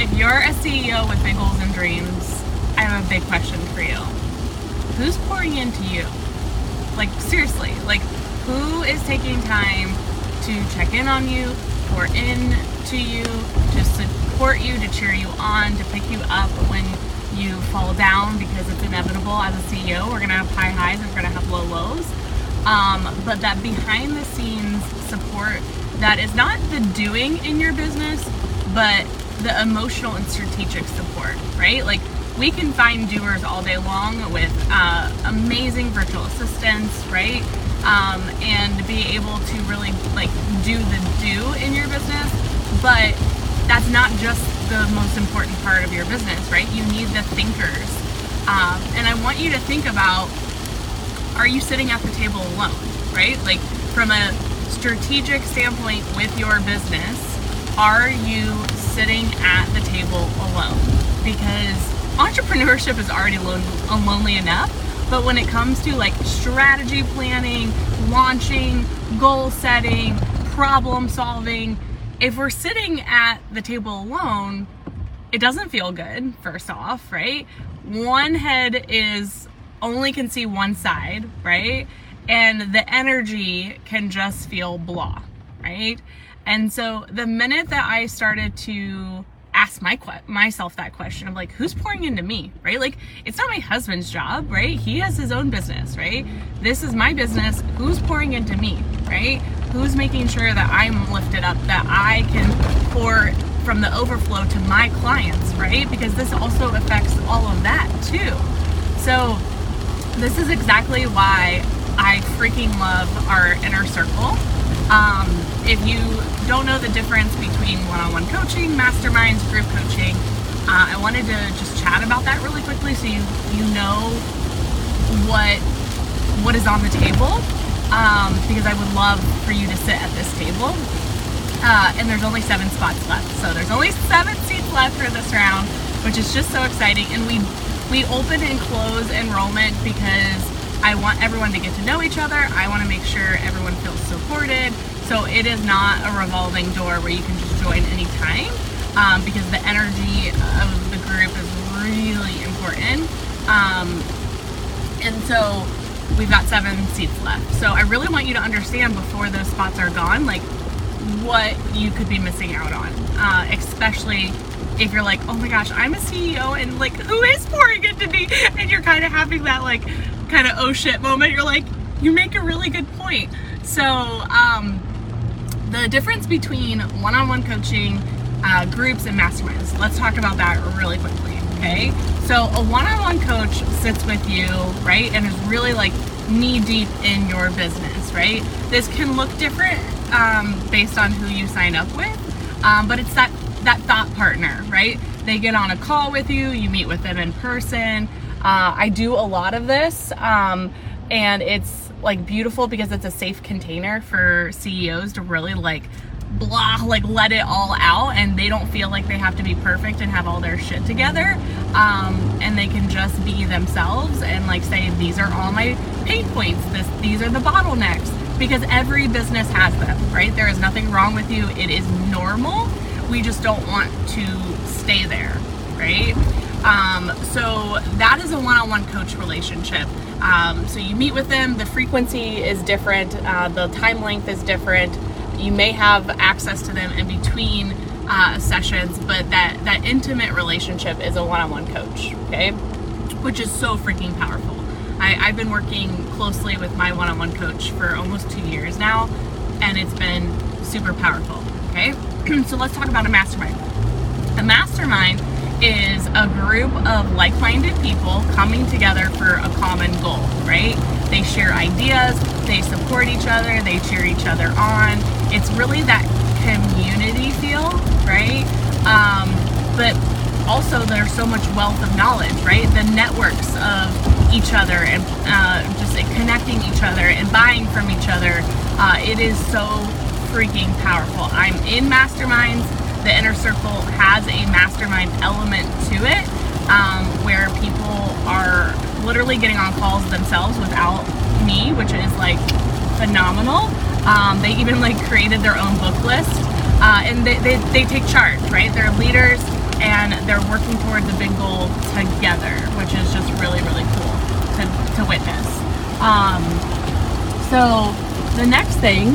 if you're a CEO with big goals and dreams, I have a big question for you. Who's pouring into you? Like, seriously, like, who is taking time to check in on you, pour in to you, to support you, to cheer you on, to pick you up when you fall down because it's inevitable as a CEO. We're gonna have high highs and we're gonna have low lows. Um, but that behind the scenes support that is not the doing in your business, but the emotional and strategic support, right? Like we can find doers all day long with uh, amazing virtual assistants, right? Um, and be able to really like do the do in your business, but that's not just the most important part of your business, right? You need the thinkers. Um, and I want you to think about are you sitting at the table alone, right? Like from a strategic standpoint with your business, are you sitting at the table alone? Because entrepreneurship is already lon- um, lonely enough, but when it comes to like strategy planning, launching, goal setting, problem solving, if we're sitting at the table alone, it doesn't feel good, first off, right? One head is only can see one side, right? And the energy can just feel blah, right? And so the minute that I started to ask my myself that question of like who's pouring into me right? Like it's not my husband's job right? He has his own business right? This is my business. Who's pouring into me right? Who's making sure that i'm lifted up that i can pour from the overflow to my clients right? Because this also affects all of that too. So this is exactly why I freaking love our inner circle. Um, if you don't know the difference between one-on-one coaching, masterminds, group coaching, uh, I wanted to just chat about that really quickly so you you know what what is on the table um, because I would love for you to sit at this table. Uh, and there's only seven spots left, so there's only seven seats left for this round, which is just so exciting. And we we open and close enrollment because I want everyone to get to know each other. I want to make sure everyone feels supported. So it is not a revolving door where you can just join anytime um, because the energy of the group is really important. Um, and so we've got seven seats left. So I really want you to understand before those spots are gone, like what you could be missing out on, uh, especially if you're like, oh my gosh, I'm a CEO and like, who is pouring into me? And you're kind of having that like kind of oh shit moment. You're like, you make a really good point. So, um, the difference between one on one coaching, uh, groups, and masterminds, let's talk about that really quickly. Okay. So, a one on one coach sits with you, right, and is really like knee deep in your business, right? This can look different um, based on who you sign up with, um, but it's that that thought partner, right? They get on a call with you, you meet with them in person. Uh, I do a lot of this, um, and it's like beautiful because it's a safe container for CEOs to really like blah, like let it all out, and they don't feel like they have to be perfect and have all their shit together. Um, and they can just be themselves and like say, these are all my pain points. This, these are the bottlenecks because every business has them, right? There is nothing wrong with you. It is normal we just don't want to stay there, right? Um, so that is a one-on-one coach relationship. Um, so you meet with them. The frequency is different. Uh, the time length is different. You may have access to them in between uh, sessions, but that that intimate relationship is a one-on-one coach. Okay, which is so freaking powerful. I, I've been working closely with my one-on-one coach for almost two years now, and it's been super powerful. Okay. so let's talk about a mastermind. A mastermind is a group of like minded people coming together for a common goal, right? They share ideas, they support each other, they cheer each other on. It's really that community feel, right? Um, but also, there's so much wealth of knowledge, right? The networks of each other and uh, just connecting each other and buying from each other. Uh, it is so freaking powerful. I'm in masterminds. The inner circle has a mastermind element to it um, where people are literally getting on calls themselves without me, which is like phenomenal. Um, they even like created their own book list uh, and they, they, they take charge, right? They're leaders. and they're working towards a big goal together, which is just really, really cool to, to witness. Um, so the next thing,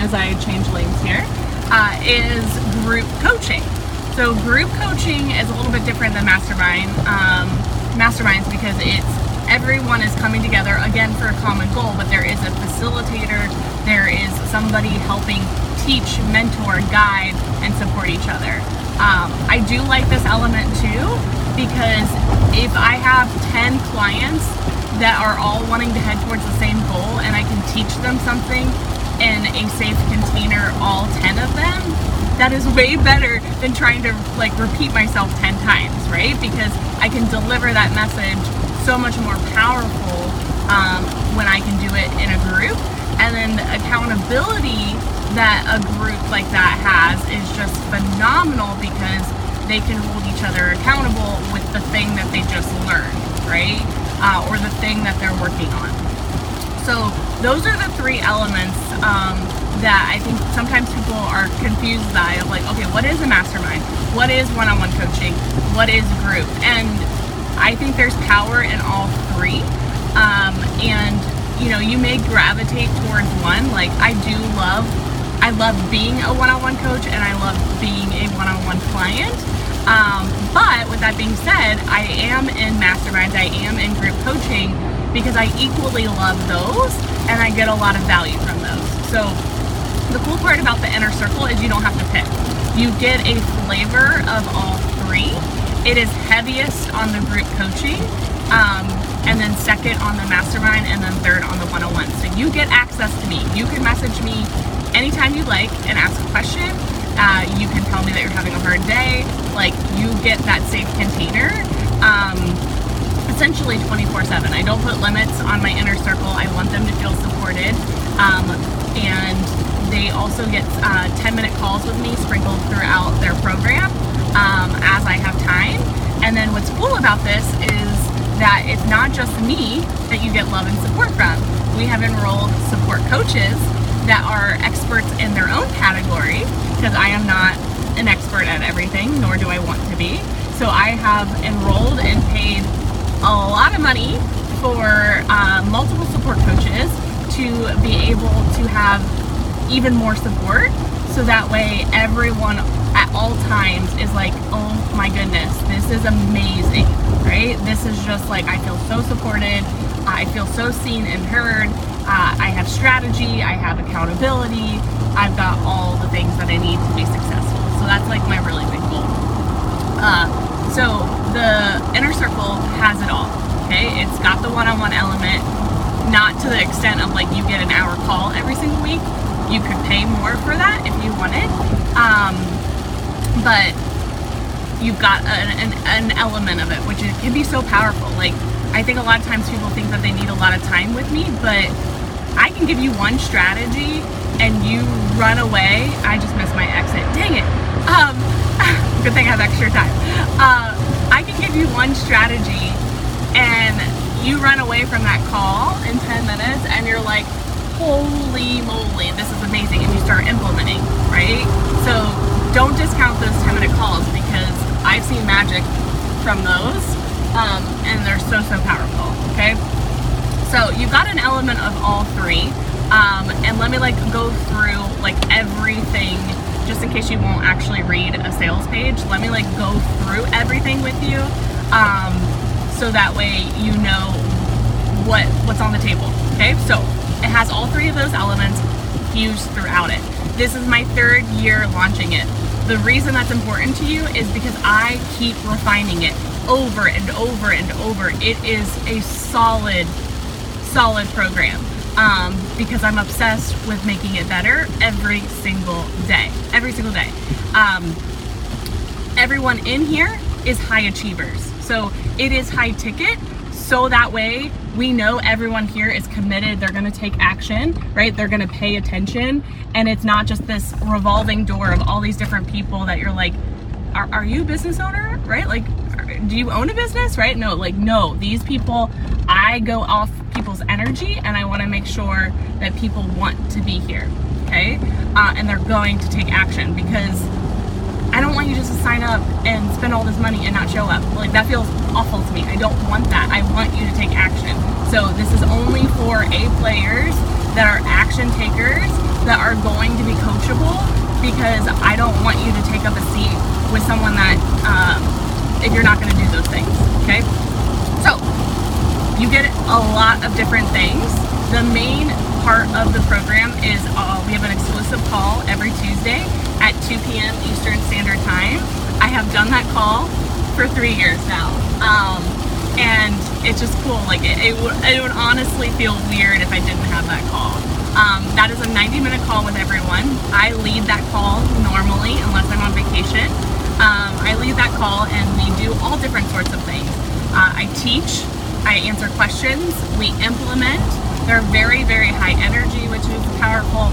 as I change lanes here, uh, is group coaching. So group coaching is a little bit different than mastermind um, masterminds because it's everyone is coming together again for a common goal, but there is a facilitator, there is somebody helping teach, mentor, guide, and support each other. Um, I do like this element too because if I have 10 clients that are all wanting to head towards the same goal and I can teach them something in a safe container, all 10 of them, that is way better than trying to like repeat myself 10 times, right? Because I can deliver that message so much more powerful um, when I can do it in a group. And then the accountability that a group like that has is just phenomenal because they can hold each other accountable with the thing that they just learned, right? Uh, or the thing that they're working on. So those are the three elements um, that I think sometimes people are confused by of like, okay, what is a mastermind? What is one-on-one coaching? What is group? And I think there's power in all three. Um, and you know, you may gravitate towards one. Like I do love I love being a one-on-one coach and I love being a one-on-one client. Um, but with that being said, I am in masterminds, I am in group coaching because I equally love those and I get a lot of value from those. So the cool part about the inner circle is you don't have to pick. You get a flavor of all three. It is heaviest on the group coaching, um, and then second on the mastermind, and then third on the one-on-one. So you get access to me. You can message me anytime you like and ask a question. Uh, you can tell me that you're having a hard day. Like you get that safe container. Um, essentially 24-7 i don't put limits on my inner circle. I want them to feel supported. Um, and they also get uh, 10 minute calls with me sprinkled throughout their program um, as i have time. And then what's cool about this is that it's not just me that you get love and support from. We have enrolled support coaches that are experts in their own category because I am not an expert at everything, nor do I want to be. So I have enrolled and paid a lot of money for uh, multiple support coaches to be able to have even more support so that way everyone at all times is like, oh my goodness, this is amazing, right? This is just like, I feel so supported. I feel so seen and heard. Uh, I have strategy, I have accountability, I've got all the things that I need to be successful. So that's like my really big goal. Uh, so the inner circle has it all. Okay, it's got the one-on-one element, not to the extent of like you get an hour call every single week. You could pay more for that if you wanted, um, but you've got an, an, an element of it, which is, can be so powerful. Like I think a lot of times people think that they need a lot of time with me, but I can give you one strategy and you run away. I just missed my exit. Dang it. Um, good thing I have extra time. Uh, I can give you one strategy and you run away from that call in 10 minutes and you're like, holy moly, this is amazing. And you start implementing, right? So don't discount those 10 minute calls because I've seen magic from those um, and they're so, so powerful, okay? So you've got an element of all three. Um, and let me like go through like everything just in case you won't actually read a sales page. Let me like go through everything with you um, so that way you know what what's on the table. Okay, so it has all three of those elements fused throughout it. This is my third year launching it. The reason that's important to you is because I keep refining it over and over and over. It is a solid solid program um, because I'm obsessed with making it better every single day. Every single day. Um, everyone in here is high achievers. So it is high ticket. So that way we know everyone here is committed. They're going to take action, right? They're going to pay attention. And it's not just this revolving door of all these different people that you're like, are, are you a business owner? Right? Like, do you own a business? Right? No, like, no, these people, I go off people's energy and I want to make sure that people want to be here. Okay. Uh, and they're going to take action because I don't want you just to sign up and spend all this money and not show up. Like that feels awful to me. I don't want that. I want you to take action. So this is only for A players that are action takers that are going to be coachable because I don't want you to take up a seat with someone that um, if you're not going to do those things. Okay. So you get a lot of different things. The main part of the program is uh, we have an exclusive call every Tuesday at 2 p.m. Eastern Standard Time. I have done that call for three years now. Um, and it's just cool. Like it, it, would, it would honestly feel weird if I didn't have that call. Um, that is a 90 minute call with everyone. I lead that call normally unless I'm on vacation. Um, I lead that call and we do all different sorts of things. Uh, I teach, I answer questions, we implement. They're very, very high energy, which is powerful,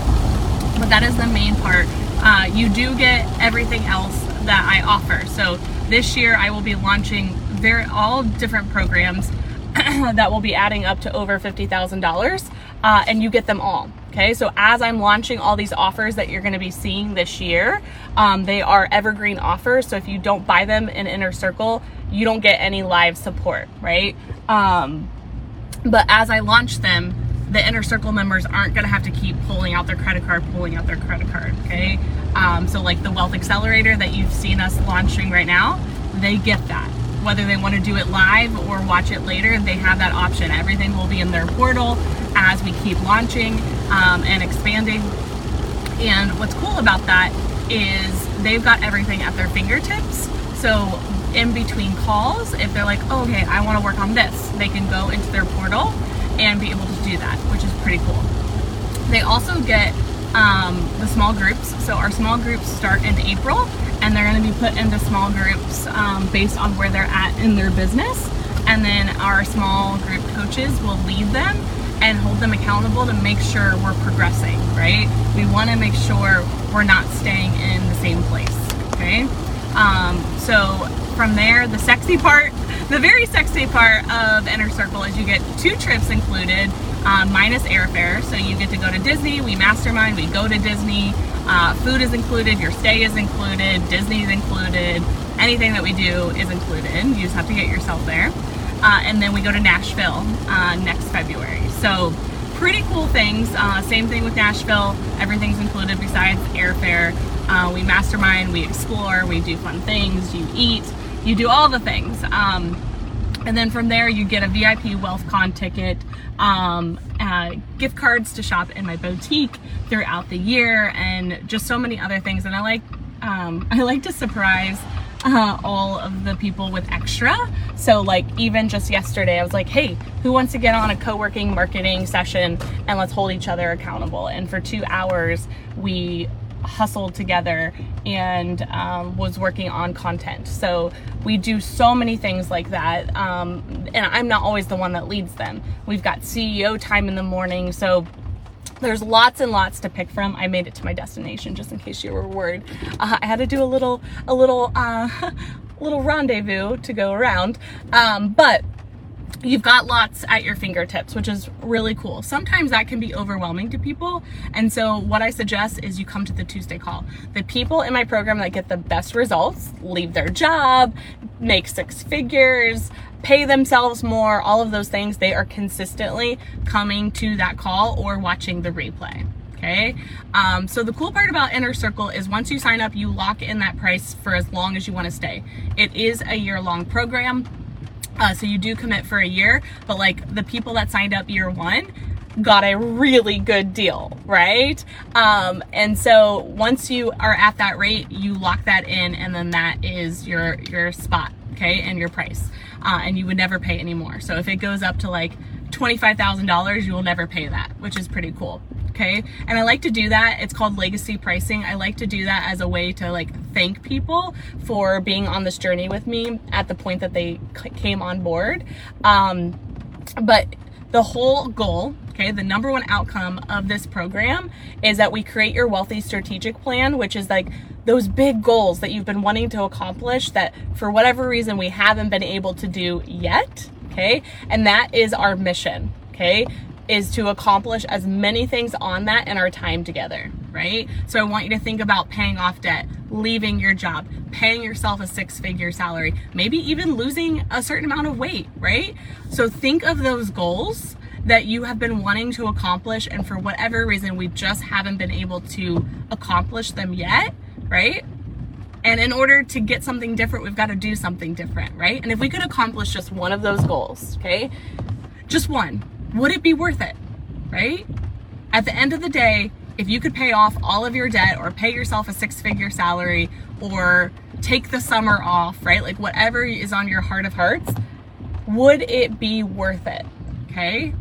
but that is the main part. Uh, you do get everything else that I offer. So this year I will be launching very all different programs that will be adding up to over $50,000 uh, and you get them all. Okay, so as I'm launching all these offers that you're to be seeing this year, um, they are evergreen offers. So if you don't buy them in Inner Circle, you don't get any live support, right? Um, but as I launch them, the Inner Circle members aren't going to have to keep pulling out their credit card, pulling out their credit card. Okay, um, so like the Wealth Accelerator that you've seen us launching right now, they get that whether they want to do it live or watch it later, they have that option. Everything will be in their portal as we keep launching um, and expanding. And what's cool about that is they've got everything at their fingertips. So in between calls, if they're like, oh, okay, I want to work on this, they can go into their portal and be able to do that, which is pretty cool. They also get um, the small groups. So our small groups start in April and they're going to be put into small groups um, based on where they're at in their business. And then our small group coaches will lead them and hold them accountable to make sure we're progressing, right? We want to make sure we're not staying in the same place, okay? Um, so from there, the sexy part, the very sexy part of Inner Circle is you get two trips included, uh, minus airfare. So you get to go to Disney, we mastermind, we go to Disney. Uh, food is included, your stay is included, Disney is included, anything that we do is included. You just have to get yourself there. Uh, and then we go to Nashville uh, next February. So pretty cool things. Uh, same thing with Nashville. Everything's included besides airfare. We mastermind, we explore, we do fun things, you eat, you do all the things. Um, and then from there, you get a VIP WealthCon ticket, um, uh, gift cards to shop in my boutique throughout the year, and just so many other things. And I like, um, I like to surprise uh, all of the people with extra. So like even just yesterday, I was like, hey, who wants to get on a co-working marketing session and let's hold each other accountable? And for two hours, we hustled together and um, was working on content. So we do so many things like that. Um, and I'm not always the one that leads them. We've got CEO time in the morning. So there's lots and lots to pick from. I made it to my destination just in case you were worried. Uh, I had to do a little, a little, uh, little rendezvous to go around. Um, but you've got lots at your fingertips, which is really cool. Sometimes that can be overwhelming to people. And so what I suggest is you come to the Tuesday call. The people in my program that get the best results leave their job, make six figures, pay themselves more, all of those things, they are consistently coming to that call or watching the replay. Okay. Um, so the cool part about Inner Circle is once you sign up, you lock in that price for as long as you want to stay. It is a year long program. Uh, so you do commit for a year, but like the people that signed up year one got a really good deal, right? Um, and so once you are at that rate, you lock that in, and then that is your your spot, okay, and your price, uh, and you would never pay anymore. So if it goes up to like twenty five thousand dollars, you will never pay that, which is pretty cool okay? And i like to do that. It's called legacy pricing. I like to do that as a way to like thank people for being on this journey with me at the point that they came on board. Um, but the whole goal okay the number one outcome of this program is that we create your wealthy strategic plan which is like those big goals that you've been wanting to accomplish that for whatever reason we haven't been able to do yet okay? And that is our mission okay is to accomplish as many things on that in our time together. right? So I want you to think about paying off debt, leaving your job, paying yourself a six figure salary, maybe even losing a certain amount of weight, right? So think of those goals that you have been wanting to accomplish, and for whatever reason, we just haven't been able to accomplish them yet, right? And in order to get something different, we've got to do something different, right? And if we could accomplish just one of those goals, okay, just one, would it be worth it, right? At the end of the day, if you could pay off all of your debt or pay yourself a six figure salary or take the summer off, right? Like whatever is on your heart of hearts, would it be worth it? Okay.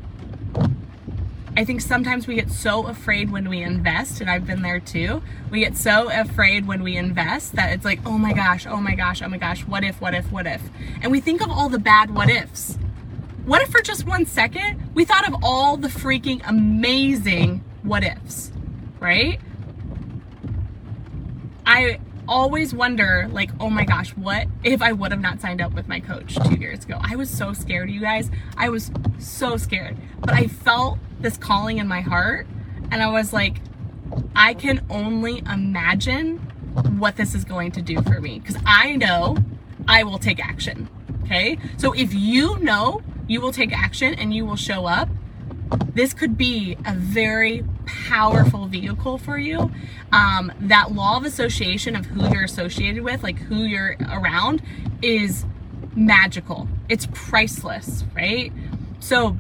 I think sometimes we get so afraid when we invest, and I've been there too. We get so afraid when we invest that it's like, oh my gosh, oh my gosh, oh my gosh, what if, what if, what if? And we think of all the bad what ifs. What if for just one second we thought of all the freaking amazing what ifs, right? I always wonder, like, oh my gosh, what if I would have not signed up with my coach two years ago? I was so scared, you guys. I was so scared. But I felt this calling in my heart, and I was like, I can only imagine what this is going to do for me because I know I will take action. Okay. So if you know you will take action and you will show up, this could be a very powerful vehicle for you. Um, that law of association of who you're associated with, like who you're around, is magical. It's priceless, right? So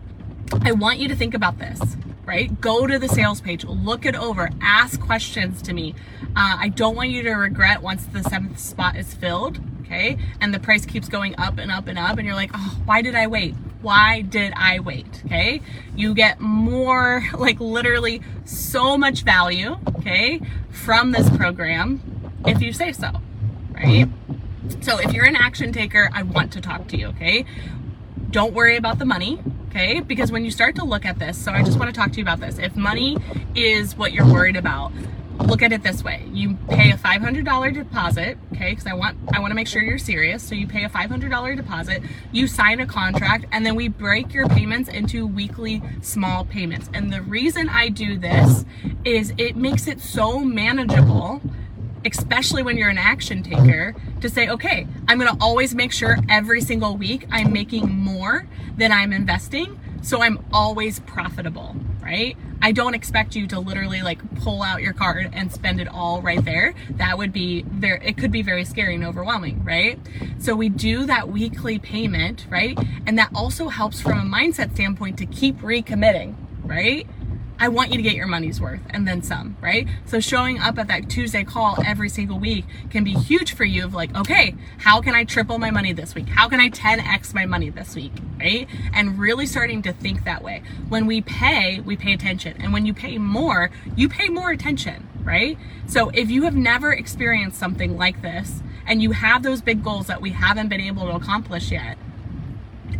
I want you to think about this, right? Go to the sales page, look it over, ask questions to me. Uh, I don't want you to regret once the seventh spot is filled, okay? And the price keeps going up and up and up, and you're like, oh, why did I wait? Why did I wait? Okay. You get more, like literally so much value, okay, from this program if you say so, right? So if you're an action taker, I want to talk to you, okay? Don't worry about the money, okay? Because when you start to look at this, so I just want to talk to you about this. If money is what you're worried about, look at it this way. You pay a $500 deposit, okay? Because I want I want to make sure you're serious. So you pay a $500 deposit, you sign a contract, and then we break your payments into weekly small payments. And the reason I do this is it makes it so manageable especially when you're an action taker, to say, okay, I'm gonna always make sure every single week I'm making more than I'm investing. So I'm always profitable, right? I don't expect you to literally like pull out your card and spend it all right there. That would be very, it could be very scary and overwhelming, right? So we do that weekly payment, right? And that also helps from a mindset standpoint to keep recommitting, right? I want you to get your money's worth and then some, right? So showing up at that Tuesday call every single week can be huge for you of like, okay, how can I triple my money this week? How can I 10x my money this week, right? And really starting to think that way. When we pay, we pay attention. And when you pay more, you pay more attention, right? So if you have never experienced something like this and you have those big goals that we haven't been able to accomplish yet,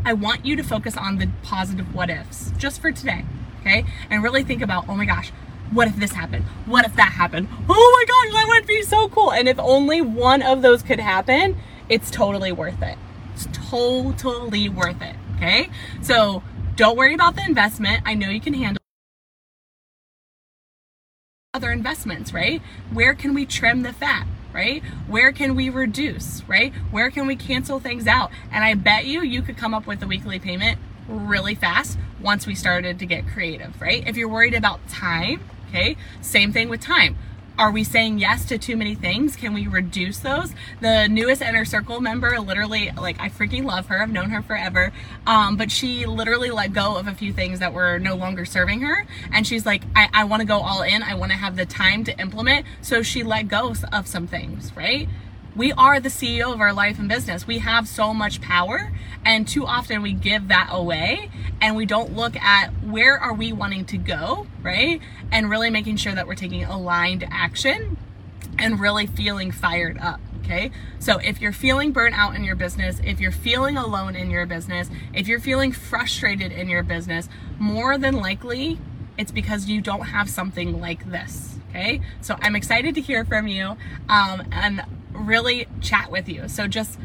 I want you to focus on the positive what ifs just for today okay? And really think about, oh my gosh, what if this happened? What if that happened? Oh my gosh, that would be so cool. And if only one of those could happen, it's totally worth it. It's totally worth it, okay? So don't worry about the investment. I know you can handle other investments, right? Where can we trim the fat? right? Where can we reduce, right? Where can we cancel things out? And I bet you you could come up with a weekly payment really fast once we started to get creative, right? If you're worried about time, okay, same thing with time. Are we saying yes to too many things? Can we reduce those? The newest inner circle member, literally, like I freaking love her. I've known her forever. Um, but she literally let go of a few things that were no longer serving her. And she's like, I, I want to go all in. I want to have the time to implement. So she let go of some things, right? We are the CEO of our life and business. We have so much power and too often we give that away and we don't look at where are we wanting to go, right? And really making sure that we're taking aligned action and really feeling fired up. Okay. So if you're feeling burnt out in your business, if you're feeling alone in your business, if you're feeling frustrated in your business, more than likely it's because you don't have something like this. Okay. So I'm excited to hear from you. Um, and really chat with you. So just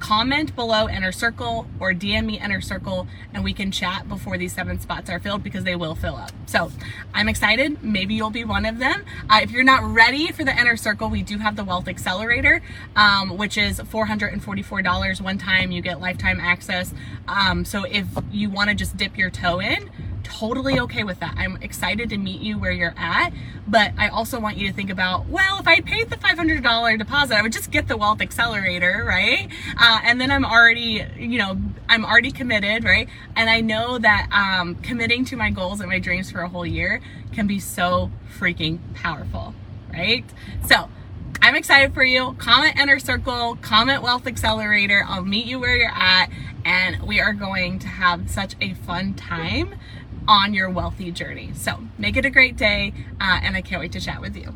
comment below Inner Circle or DM me Inner Circle and we can chat before these seven spots are filled because they will fill up. So I'm excited. Maybe you'll be one of them. Uh, if you're not ready for the Inner Circle, we do have the Wealth Accelerator, um, which is $444 one time. You get lifetime access. Um, so if you want to just dip your toe in, totally okay with that. I'm excited to meet you where you're at, but I also want you to think about, well, if I paid the $500 deposit, I would just get the wealth accelerator, right? Uh, and then I'm already, you know, I'm already committed, right? And I know that um, committing to my goals and my dreams for a whole year can be so freaking powerful, right? So, I'm excited for you. Comment Inner Circle, comment Wealth Accelerator. I'll meet you where you're at, and we are going to have such a fun time on your wealthy journey. So make it a great day, uh, and I can't wait to chat with you.